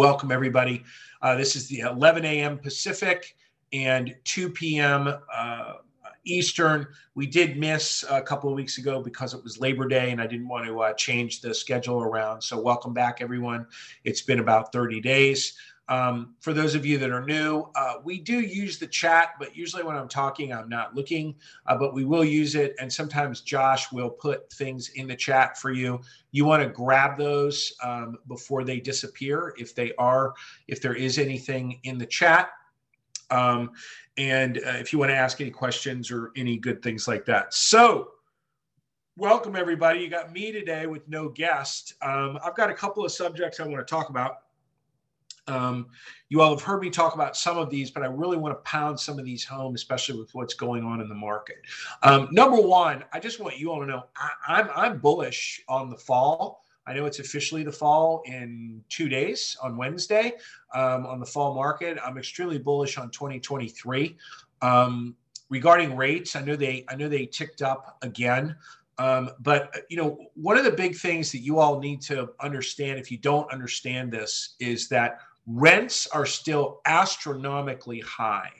welcome everybody. Uh, this is the 11 a.m. Pacific and 2 p.m. Uh, Eastern. We did miss a couple of weeks ago because it was Labor Day and I didn't want to uh, change the schedule around. So, welcome back, everyone. It's been about 30 days. Um, for those of you that are new, uh, we do use the chat, but usually when I'm talking, I'm not looking, uh, but we will use it. And sometimes Josh will put things in the chat for you. You want to grab those um, before they disappear if they are, if there is anything in the chat. Um, and uh, if you want to ask any questions or any good things like that. So, welcome everybody. You got me today with no guest. Um, I've got a couple of subjects I want to talk about. Um, you all have heard me talk about some of these, but I really want to pound some of these home, especially with what's going on in the market. Um, number one, I just want you all to know I, I'm I'm bullish on the fall. I know it's officially the fall in two days on Wednesday um, on the fall market. I'm extremely bullish on 2023. Um, regarding rates, I know they I know they ticked up again. Um, but you know, one of the big things that you all need to understand, if you don't understand this, is that rents are still astronomically high.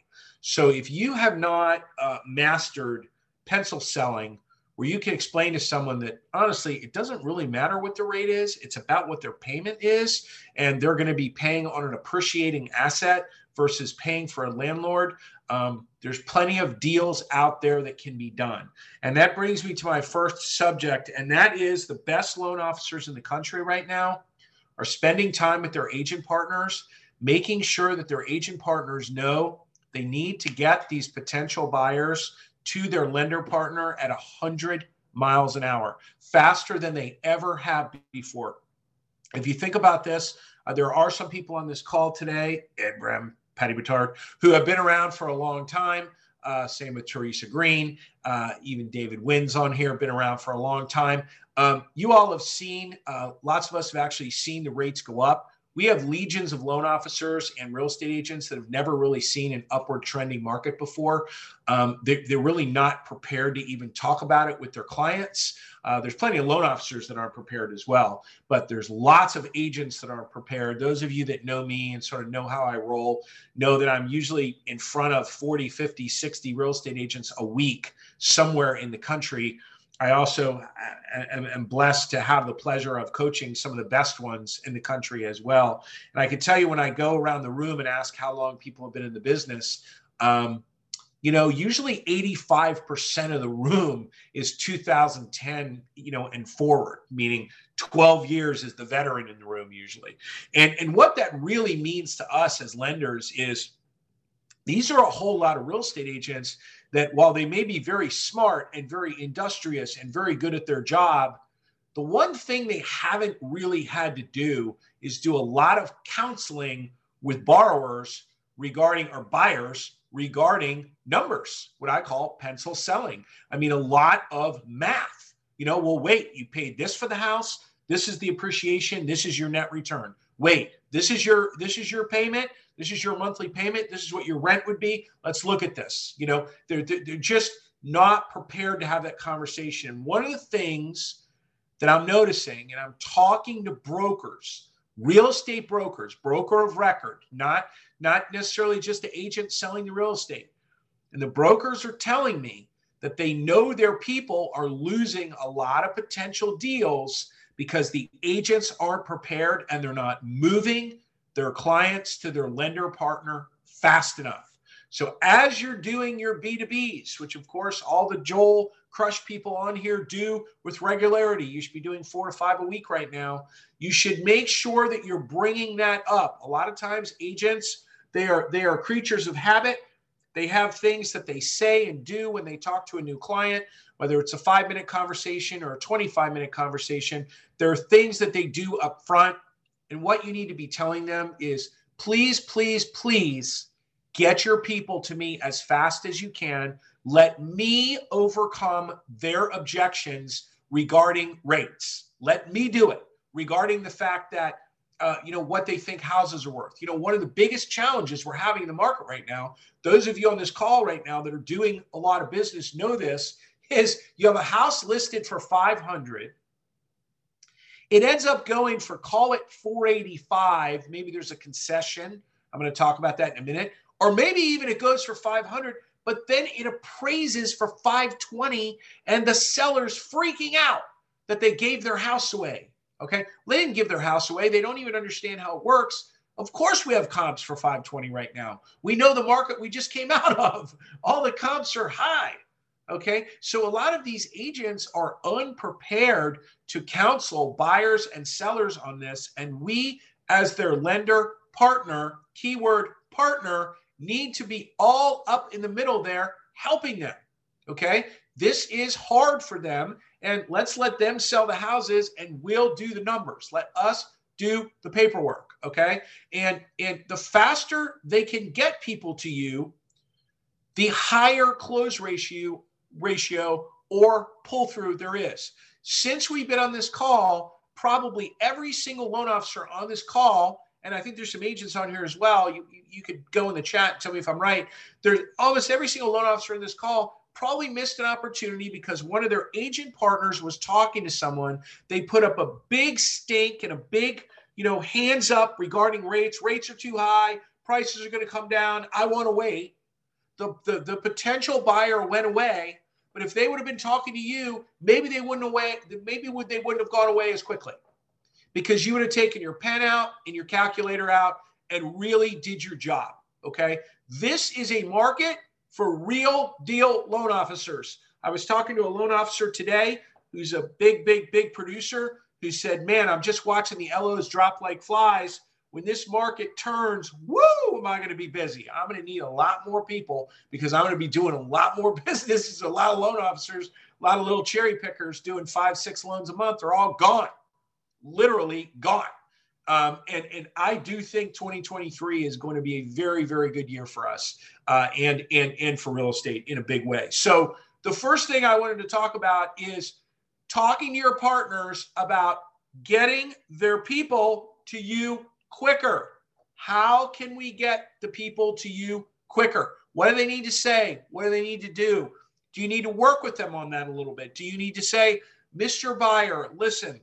So if you have not uh, mastered pencil selling, where you can explain to someone that honestly, it doesn't really matter what the rate is, it's about what their payment is, and they're going to be paying on an appreciating asset versus paying for a landlord. Um, there's plenty of deals out there that can be done. And that brings me to my first subject, and that is the best loan officers in the country right now are spending time with their agent partners, making sure that their agent partners know they need to get these potential buyers to their lender partner at 100 miles an hour, faster than they ever have before. If you think about this, uh, there are some people on this call today, Ed Patty Butard, who have been around for a long time. Uh, same with Teresa Green, uh, even David Wynn's on here, been around for a long time. Um, you all have seen, uh, lots of us have actually seen the rates go up. We have legions of loan officers and real estate agents that have never really seen an upward trending market before. Um, they're, they're, really not prepared to even talk about it with their clients. Uh, there's plenty of loan officers that aren't prepared as well, but there's lots of agents that aren't prepared. Those of you that know me and sort of know how I roll know that I'm usually in front of 40, 50, 60 real estate agents a week somewhere in the country I also am, am, blessed to have the pleasure of coaching some of the best ones in the country as well. And I can tell you when I go around the room and ask how long people have been in the business, um, you know, usually 85% of the room is 2010, you know, and forward, meaning 12 years is the veteran in the room usually. And, and what that really means to us as lenders is these are a whole lot of real estate agents that while they may be very smart and very industrious and very good at their job, the one thing they haven't really had to do is do a lot of counseling with borrowers regarding or buyers regarding numbers, what I call pencil selling. I mean, a lot of math. You know, well, wait, you paid this for the house. This is the appreciation. This is your net return. Wait, this is your this is your payment. This is your monthly payment. This is what your rent would be. Let's look at this. You know, they're, they're just not prepared to have that conversation. One of the things that I'm noticing, and I'm talking to brokers, real estate brokers, broker of record, not, not necessarily just the agent selling the real estate. And the brokers are telling me that they know their people are losing a lot of potential deals because the agents aren't prepared and they're not moving their clients to their lender partner fast enough. So as you're doing your B2Bs, which of course all the Joel Crush people on here do with regularity, you should be doing four to five a week right now. You should make sure that you're bringing that up. A lot of times agents, they are they are creatures of habit. They have things that they say and do when they talk to a new client, whether it's a five minute conversation or a 25 minute conversation. There are things that they do up front and what you need to be telling them is please, please, please get your people to me as fast as you can. Let me overcome their objections regarding rates. Let me do it regarding the fact that uh, you know what they think houses are worth. You know, one of the biggest challenges we're having in the market right now. Those of you on this call right now that are doing a lot of business know this. Is you have a house listed for 500 It ends up going for call it 485. Maybe there's a concession. I'm going to talk about that in a minute. Or maybe even it goes for 500, but then it appraises for 520 and the seller's freaking out that they gave their house away. Okay. They didn't give their house away. They don't even understand how it works. Of course, we have comps for 520 right now. We know the market we just came out of. All the comps are high. Okay. So a lot of these agents are unprepared to counsel buyers and sellers on this. And we, as their lender partner, keyword partner, need to be all up in the middle there helping them. Okay. This is hard for them. And let's let them sell the houses and we'll do the numbers. Let us do the paperwork. Okay. And and the faster they can get people to you, the higher close ratio ratio or pull through there is. Since we've been on this call, probably every single loan officer on this call, and I think there's some agents on here as well. You, you could go in the chat and tell me if I'm right. There's almost every single loan officer in this call probably missed an opportunity because one of their agent partners was talking to someone. They put up a big stink and a big, you know, hands up regarding rates. Rates are too high. Prices are going to come down. I want to wait. The, the, the potential buyer went away but if they would have been talking to you, maybe they wouldn't away. Maybe would they wouldn't have gone away as quickly, because you would have taken your pen out and your calculator out and really did your job. Okay, this is a market for real deal loan officers. I was talking to a loan officer today who's a big, big, big producer who said, "Man, I'm just watching the LOs drop like flies." When this market turns, woo, am I going to be busy? I'm going to need a lot more people because I'm going to be doing a lot more business. a lot of loan officers, a lot of little cherry pickers doing five, six loans a month. They're all gone, literally gone. Um, and, and I do think 2023 is going to be a very, very good year for us uh, and, and, and for real estate in a big way. So the first thing I wanted to talk about is talking to your partners about getting their people to you quicker. How can we get the people to you quicker? What do they need to say? What do they need to do? Do you need to work with them on that a little bit? Do you need to say, Mr. Buyer, listen,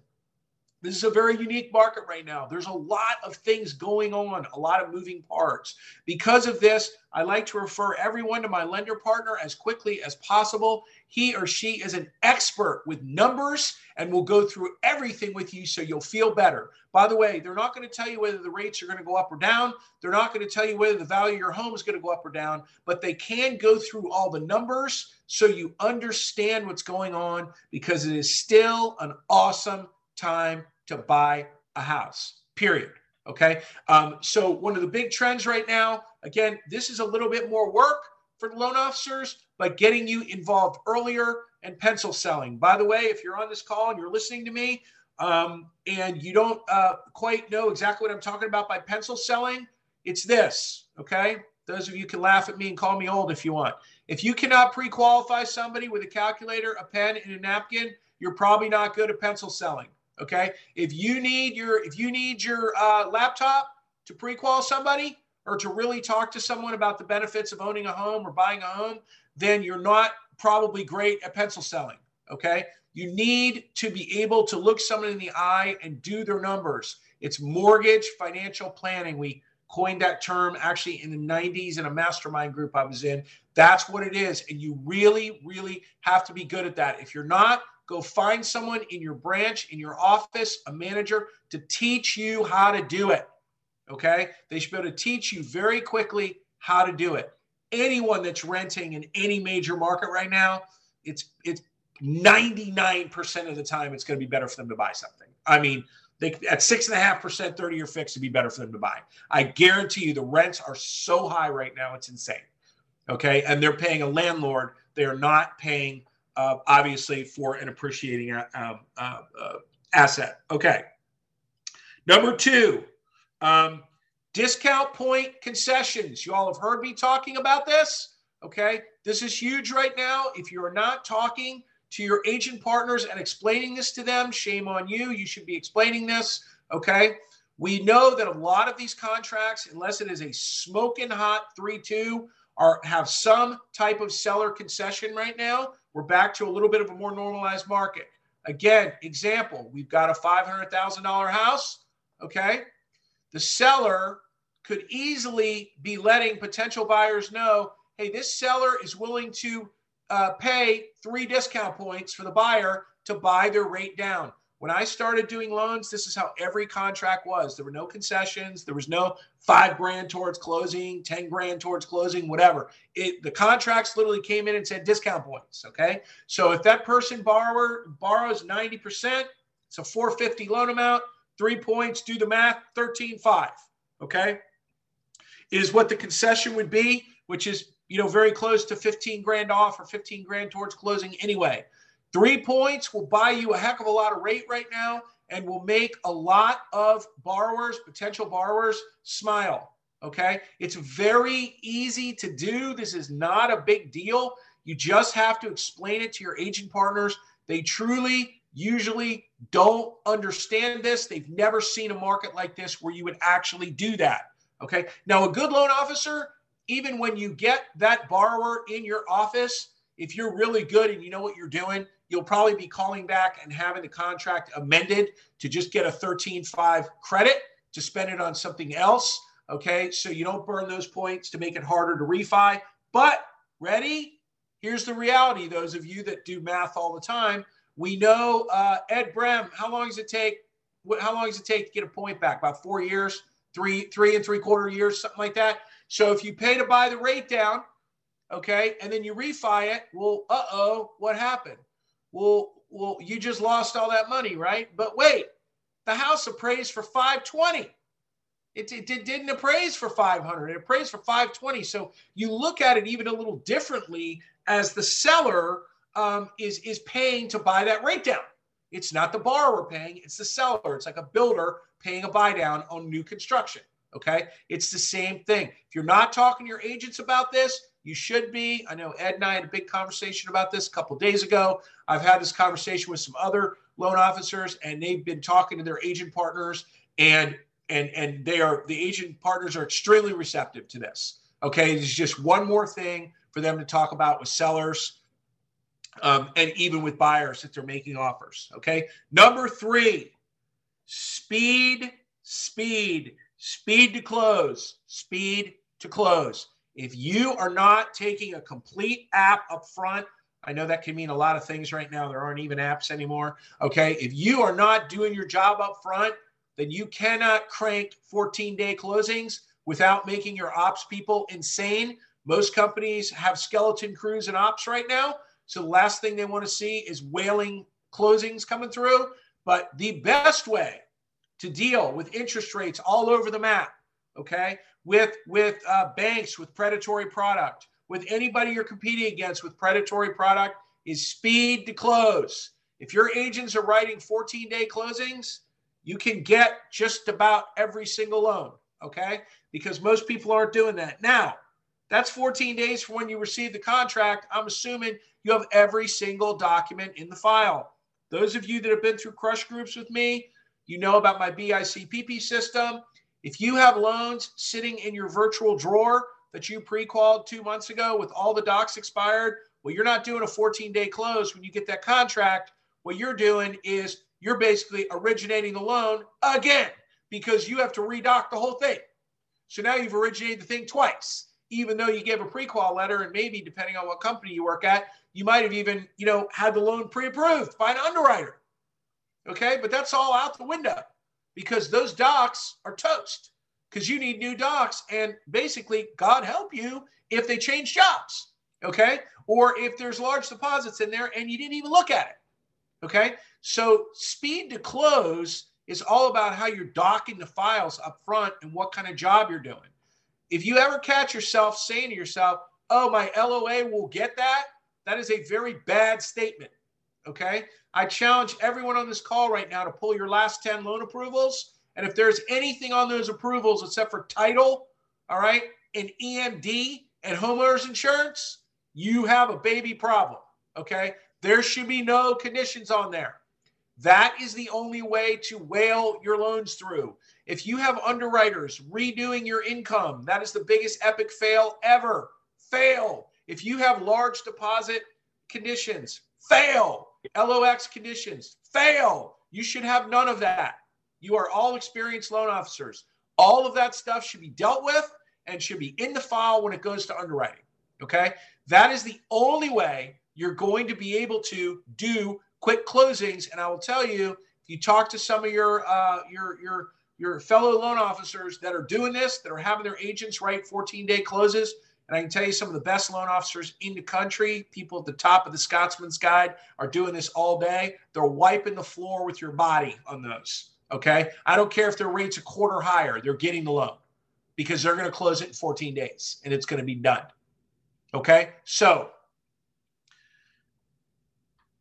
this is a very unique market right now. There's a lot of things going on, a lot of moving parts. Because of this, I like to refer everyone to my lender partner as quickly as possible. He or she is an expert with numbers and will go through everything with you so you'll feel better. By the way, they're not going to tell you whether the rates are going to go up or down. They're not going to tell you whether the value of your home is going to go up or down, but they can go through all the numbers so you understand what's going on because it is still an awesome time to buy a house, period. Okay. Um, so, one of the big trends right now, again, this is a little bit more work for loan officers, but getting you involved earlier and pencil selling. By the way, if you're on this call and you're listening to me um, and you don't uh, quite know exactly what I'm talking about by pencil selling, it's this. Okay. Those of you can laugh at me and call me old if you want. If you cannot pre qualify somebody with a calculator, a pen, and a napkin, you're probably not good at pencil selling. Okay. If you need your if you need your uh, laptop to pre-qual somebody or to really talk to someone about the benefits of owning a home or buying a home, then you're not probably great at pencil selling. Okay. You need to be able to look someone in the eye and do their numbers. It's mortgage financial planning. We coined that term actually in the 90s in a mastermind group I was in. That's what it is. And you really, really have to be good at that. If you're not, Go find someone in your branch, in your office, a manager to teach you how to do it. Okay. They should be able to teach you very quickly how to do it. Anyone that's renting in any major market right now, it's it's 99% of the time it's going to be better for them to buy something. I mean, they at six and a half percent 30 year fix would be better for them to buy. I guarantee you the rents are so high right now, it's insane. Okay. And they're paying a landlord, they are not paying uh, obviously for an appreciating uh, um, uh, uh, asset. Okay. Number two, um, discount point concessions. You all have heard me talking about this. Okay. This is huge right now. If you're not talking to your agent partners and explaining this to them, shame on you. You should be explaining this. Okay. We know that a lot of these contracts, unless it is a smoking hot 3 2, are have some type of seller concession right now. We're back to a little bit of a more normalized market. Again, example, we've got a $500,000 house. Okay. The seller could easily be letting potential buyers know hey, this seller is willing to uh, pay three discount points for the buyer to buy their rate down. When I started doing loans, this is how every contract was. There were no concessions. There was no five grand towards closing, 10 grand towards closing, whatever. It, the contracts literally came in and said discount points. Okay. So if that person borrower borrows 90%, it's a 450 loan amount, three points, do the math, 13.5. Okay. Is what the concession would be, which is, you know, very close to 15 grand off or 15 grand towards closing anyway. Three points will buy you a heck of a lot of rate right now and will make a lot of borrowers, potential borrowers, smile. Okay. It's very easy to do. This is not a big deal. You just have to explain it to your agent partners. They truly, usually don't understand this. They've never seen a market like this where you would actually do that. Okay. Now, a good loan officer, even when you get that borrower in your office, if you're really good and you know what you're doing, you'll probably be calling back and having the contract amended to just get a 13.5 credit to spend it on something else. Okay. So you don't burn those points to make it harder to refi. But ready? Here's the reality. Those of you that do math all the time, we know uh, Ed Brem, how long does it take? What, how long does it take to get a point back? About four years, three, three and three quarter years, something like that. So if you pay to buy the rate down, okay, and then you refi it, well, uh oh, what happened? Well, well, you just lost all that money, right? But wait, the house appraised for 520. It, it, it, didn't appraise for 500. It appraised for 520. So you look at it even a little differently as the seller um, is is paying to buy that rate down. It's not the borrower paying; it's the seller. It's like a builder paying a buy down on new construction. Okay, it's the same thing. If you're not talking to your agents about this, you should be. I know Ed and I had a big conversation about this a couple days ago. I've had this conversation with some other loan officers, and they've been talking to their agent partners, and and and they are the agent partners are extremely receptive to this. Okay, it's just one more thing for them to talk about with sellers, um, and even with buyers that they're making offers. Okay, number three, speed, speed, speed to close, speed to close. If you are not taking a complete app up front, I know that can mean a lot of things right now. There aren't even apps anymore. Okay. If you are not doing your job up front, then you cannot crank 14 day closings without making your ops people insane. Most companies have skeleton crews and ops right now. So the last thing they want to see is wailing closings coming through. But the best way to deal with interest rates all over the map, okay, with with uh, banks with predatory product, with anybody you're competing against with predatory product is speed to close. If your agents are writing 14 day closings, you can get just about every single loan, okay? Because most people aren't doing that. Now, that's 14 days from when you receive the contract. I'm assuming you have every single document in the file. Those of you that have been through crush groups with me, you know about my BICPP system. If you have loans sitting in your virtual drawer that you pre-qualified two months ago with all the docs expired, well, you're not doing a 14-day close when you get that contract. What you're doing is you're basically originating the loan again because you have to redock the whole thing. So now you've originated the thing twice, even though you gave a pre-qual letter, and maybe depending on what company you work at, you might have even, you know, had the loan pre-approved by an underwriter. Okay, but that's all out the window because those docs are toast because you need new docs. And basically, God help you if they change jobs, okay? Or if there's large deposits in there and you didn't even look at it, okay? So, speed to close is all about how you're docking the files up front and what kind of job you're doing. If you ever catch yourself saying to yourself, oh, my LOA will get that, that is a very bad statement. Okay. I challenge everyone on this call right now to pull your last 10 loan approvals. And if there's anything on those approvals except for title, all right, and EMD and homeowners insurance, you have a baby problem. Okay. There should be no conditions on there. That is the only way to whale your loans through. If you have underwriters redoing your income, that is the biggest epic fail ever. Fail. If you have large deposit conditions, fail. LOX conditions, fail. You should have none of that. You are all experienced loan officers. All of that stuff should be dealt with and should be in the file when it goes to underwriting. Okay. That is the only way you're going to be able to do quick closings. And I will tell you, if you talk to some of your uh, your your your fellow loan officers that are doing this, that are having their agents write 14 day closes, and I can tell you some of the best loan officers in the country, people at the top of the Scotsman's Guide, are doing this all day. They're wiping the floor with your body on those. Okay. I don't care if their rate's a quarter higher, they're getting the loan because they're going to close it in 14 days and it's going to be done. Okay. So,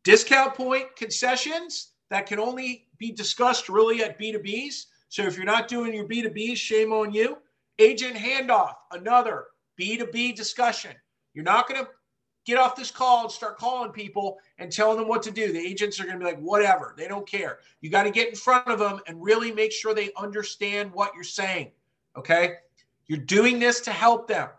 discount point concessions that can only be discussed really at B2Bs. So, if you're not doing your B2Bs, shame on you. Agent handoff, another B2B discussion. You're not going to get off this call and start calling people and telling them what to do. The agents are going to be like, whatever. They don't care. You got to get in front of them and really make sure they understand what you're saying. Okay. You're doing this to help them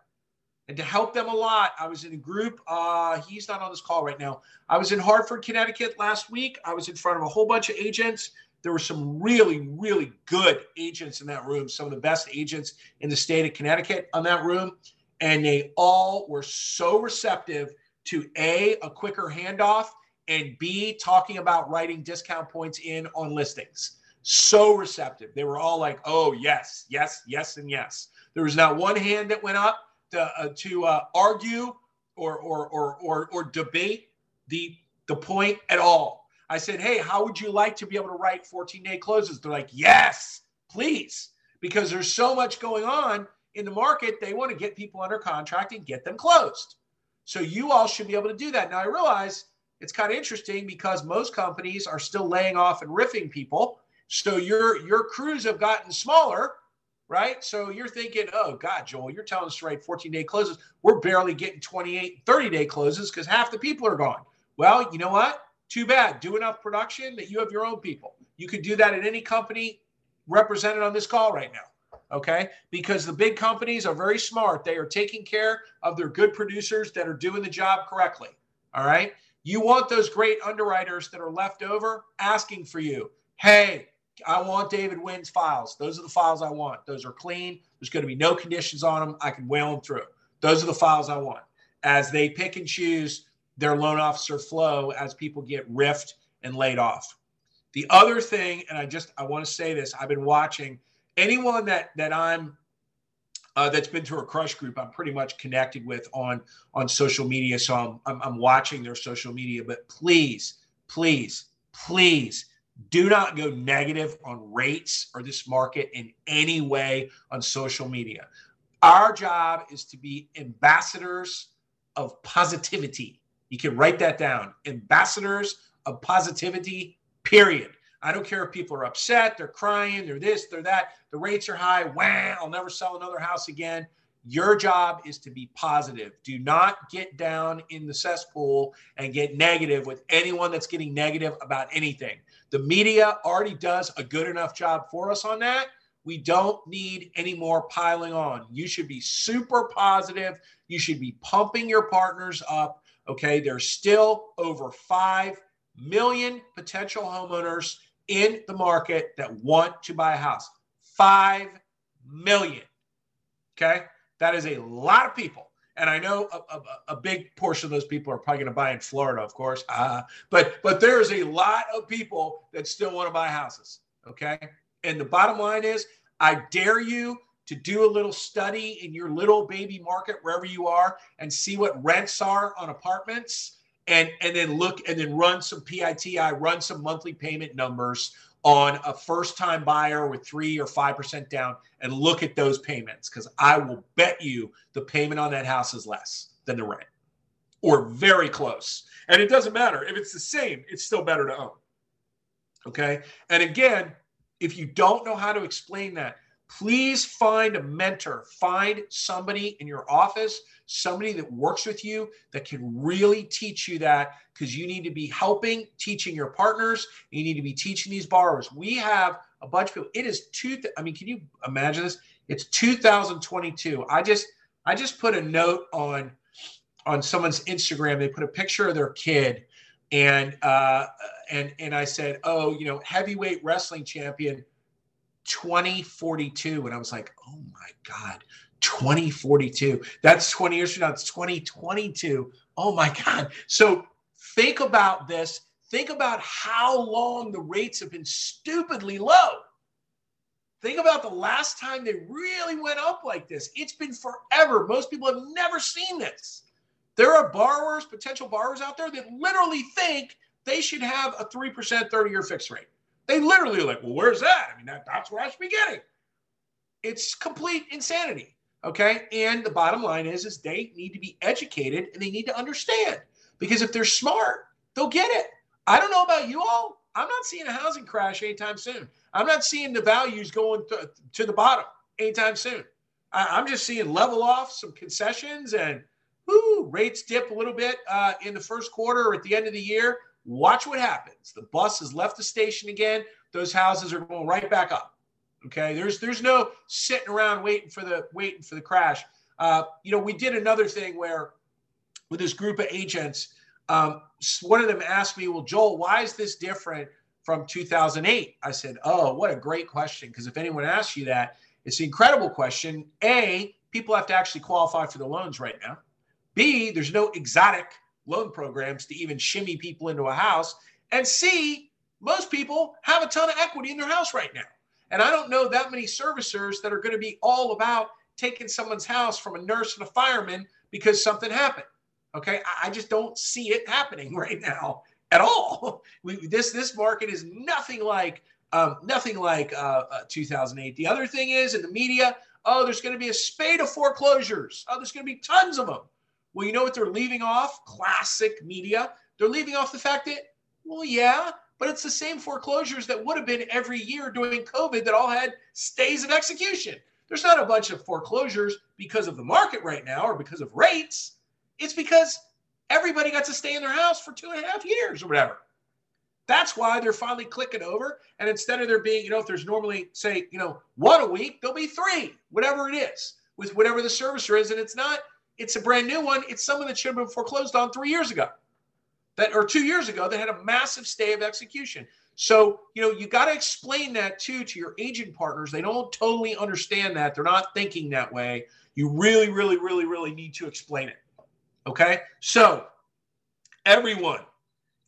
and to help them a lot. I was in a group. Uh, he's not on this call right now. I was in Hartford, Connecticut last week. I was in front of a whole bunch of agents. There were some really, really good agents in that room, some of the best agents in the state of Connecticut on that room and they all were so receptive to a a quicker handoff and b talking about writing discount points in on listings. So receptive. They were all like oh yes yes yes and yes. There was not one hand that went up to, uh, to uh, argue or, or or or or debate the the point at all. I said hey how would you like to be able to write 14 day closes? They're like yes please. Because there's so much going on in the market, they want to get people under contract and get them closed. So you all should be able to do that. Now I realize it's kind of interesting because most companies are still laying off and riffing people. So your your crews have gotten smaller, right? So you're thinking, oh God, Joel, you're telling us to write 14 day closes. We're barely getting 28, 30 day closes because half the people are gone. Well, you know what? Too bad. Do enough production that you have your own people. You could do that at any company represented on this call right now okay? Because the big companies are very smart. They are taking care of their good producers that are doing the job correctly, all right? You want those great underwriters that are left over asking for you, hey, I want David Wynn's files. Those are the files I want. Those are clean. There's going to be no conditions on them. I can whale them through. Those are the files I want. As they pick and choose their loan officer flow as people get riffed and laid off. The other thing, and I just I want to say this, I've been watching anyone that that I'm uh, that's been to a crush group, I'm pretty much connected with on on social media. So I'm, I'm, I'm watching their social media. But please, please, please do not go negative on rates or this market in any way on social media. Our job is to be ambassadors of positivity. You can write that down. Ambassadors of positivity. Period. I don't care if people are upset, they're crying, they're this, they're that, the rates are high, wah, I'll never sell another house again. Your job is to be positive. Do not get down in the cesspool and get negative with anyone that's getting negative about anything. The media already does a good enough job for us on that. We don't need any more piling on. You should be super positive. You should be pumping your partners up. Okay. There's still over 5 million potential homeowners in the market that want to buy a house. 5 million. Okay. That is a lot of people. And I know a, a, a big portion of those people are probably going to buy in Florida, of course. Uh, but but there is a lot of people that still want to buy houses. Okay. And the bottom line is, I dare you to do a little study in your little baby market, wherever you are, and see what rents are on apartments and and then look and then run some PITI, run some monthly payment numbers on a first time buyer with three or five percent down and look at those payments because I will bet you the payment on that house is less than the rent or very close. And it doesn't matter if it's the same, it's still better to own. Okay. And again, if you don't know how to explain that, please find a mentor, find somebody in your office somebody that works with you that can really teach you that because you need to be helping, teaching your partners. You need to be teaching these borrowers. We have a bunch of people. It is two. I mean, can you imagine this? It's 2022. I just I just put a note on on someone's Instagram. They put a picture of their kid and uh, and and I said, oh, you know, heavyweight wrestling champion, 2042, and I was like, oh my god, 2042. That's 20 years from now. It's 2022. Oh my god. So think about this. Think about how long the rates have been stupidly low. Think about the last time they really went up like this. It's been forever. Most people have never seen this. There are borrowers, potential borrowers out there that literally think they should have a 3% 30 year fixed rate. They literally are like, well, where's that? I mean, that, that's where I should be getting. It's complete insanity. Okay. And the bottom line is, is they need to be educated and they need to understand because if they're smart, they'll get it. I don't know about you all. I'm not seeing a housing crash anytime soon. I'm not seeing the values going to, to the bottom anytime soon. I, am just seeing level off some concessions and whoo, rates dip a little bit uh, in the first quarter or at the end of the year. Watch what happens. The bus has left the station again. Those houses are going right back up. Okay, there's there's no sitting around waiting for the waiting for the crash. Uh, you know, we did another thing where with this group of agents, um, one of them asked me, "Well, Joel, why is this different from 2008?" I said, "Oh, what a great question! Because if anyone asks you that, it's an incredible question. A, people have to actually qualify for the loans right now. B, there's no exotic loan programs to even shimmy people into a house. And C, most people have a ton of equity in their house right now. And I don't know that many servicers that are going to be all about taking someone's house from a nurse and a fireman because something happened. Okay, I just don't see it happening right now at all. We, this this market is nothing like um, nothing like uh, uh, 2008. The other thing is in the media, oh, there's going to be a spate of foreclosures. Oh, there's going to be tons of them. Well, you know what they're leaving off? Classic media. They're leaving off the fact that, well, yeah, but it's the same foreclosures that would have been every year during COVID that all had stays of execution. There's not a bunch of foreclosures because of the market right now or because of rates. It's because everybody got to stay in their house for two and a half years or whatever. That's why they're finally clicking over. And instead of there being, you know, if there's normally, say, you know, one a week, there'll be three, whatever it is, with whatever the servicer is. And it's not, it's a brand new one. It's someone that should have been foreclosed on three years ago that or two years ago that had a massive stay of execution. So, you know, you got to explain that too to your agent partners. They don't totally understand that. They're not thinking that way. You really, really, really, really need to explain it. Okay. So, everyone,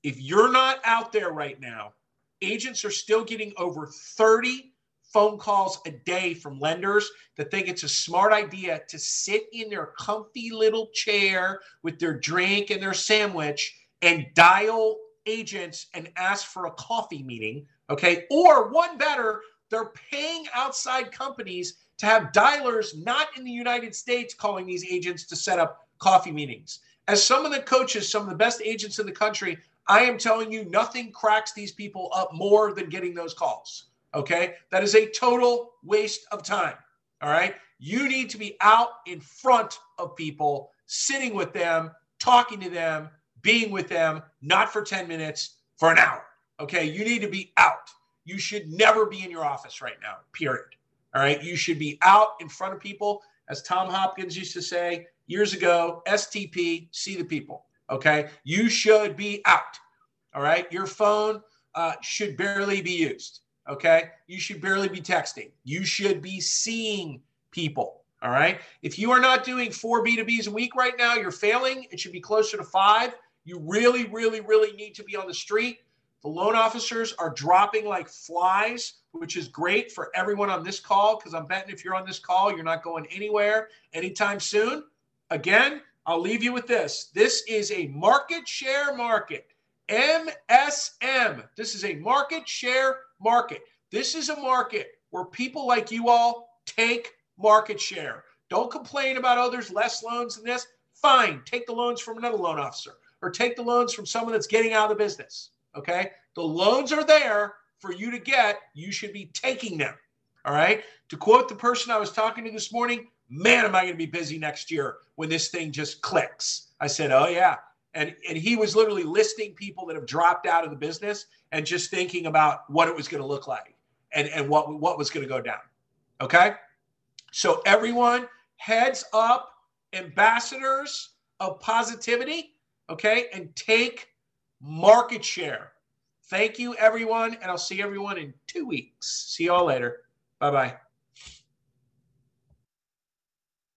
if you're not out there right now, agents are still getting over 30 phone calls a day from lenders that think it's a smart idea to sit in their comfy little chair with their drink and their sandwich and dial agents and ask for a coffee meeting. Okay. Or one better, they're paying outside companies to have dialers not in the United States calling these agents to set up coffee meetings. As someone that coaches some of the best agents in the country, I am telling you, nothing cracks these people up more than getting those calls. Okay. That is a total waste of time. All right. You need to be out in front of people, sitting with them, talking to them, being with them, not for 10 minutes, for an hour. Okay. You need to be out. You should never be in your office right now, period. All right. You should be out in front of people. As Tom Hopkins used to say years ago, STP, see the people. Okay. You should be out. All right. Your phone uh, should barely be used. Okay. You should barely be texting. You should be seeing people. All right. If you are not doing four B2Bs a week right now, you're failing. It should be closer to five. You really, really, really need to be on the street. The loan officers are dropping like flies, which is great for everyone on this call because I'm betting if you're on this call, you're not going anywhere anytime soon. Again, I'll leave you with this. This is a market share market. MSM. This is a market share market. This is a market where people like you all take market share. Don't complain about, others, less loans than this. Fine, take the loans from another loan officer or take the loans from someone that's getting out of the business. Okay. The loans are there for you to get. You should be taking them. All right. To quote the person I was talking to this morning, man, am I going to be busy next year when this thing just clicks. I said, oh, yeah. And, and he was literally listing people that have dropped out of the business and just thinking about what it was going to look like and, and what, what was going to go down. Okay. So, everyone, heads up, ambassadors of positivity okay, and take market share. Thank you, everyone, and I'll see everyone in two weeks. See y'all later. Bye bye.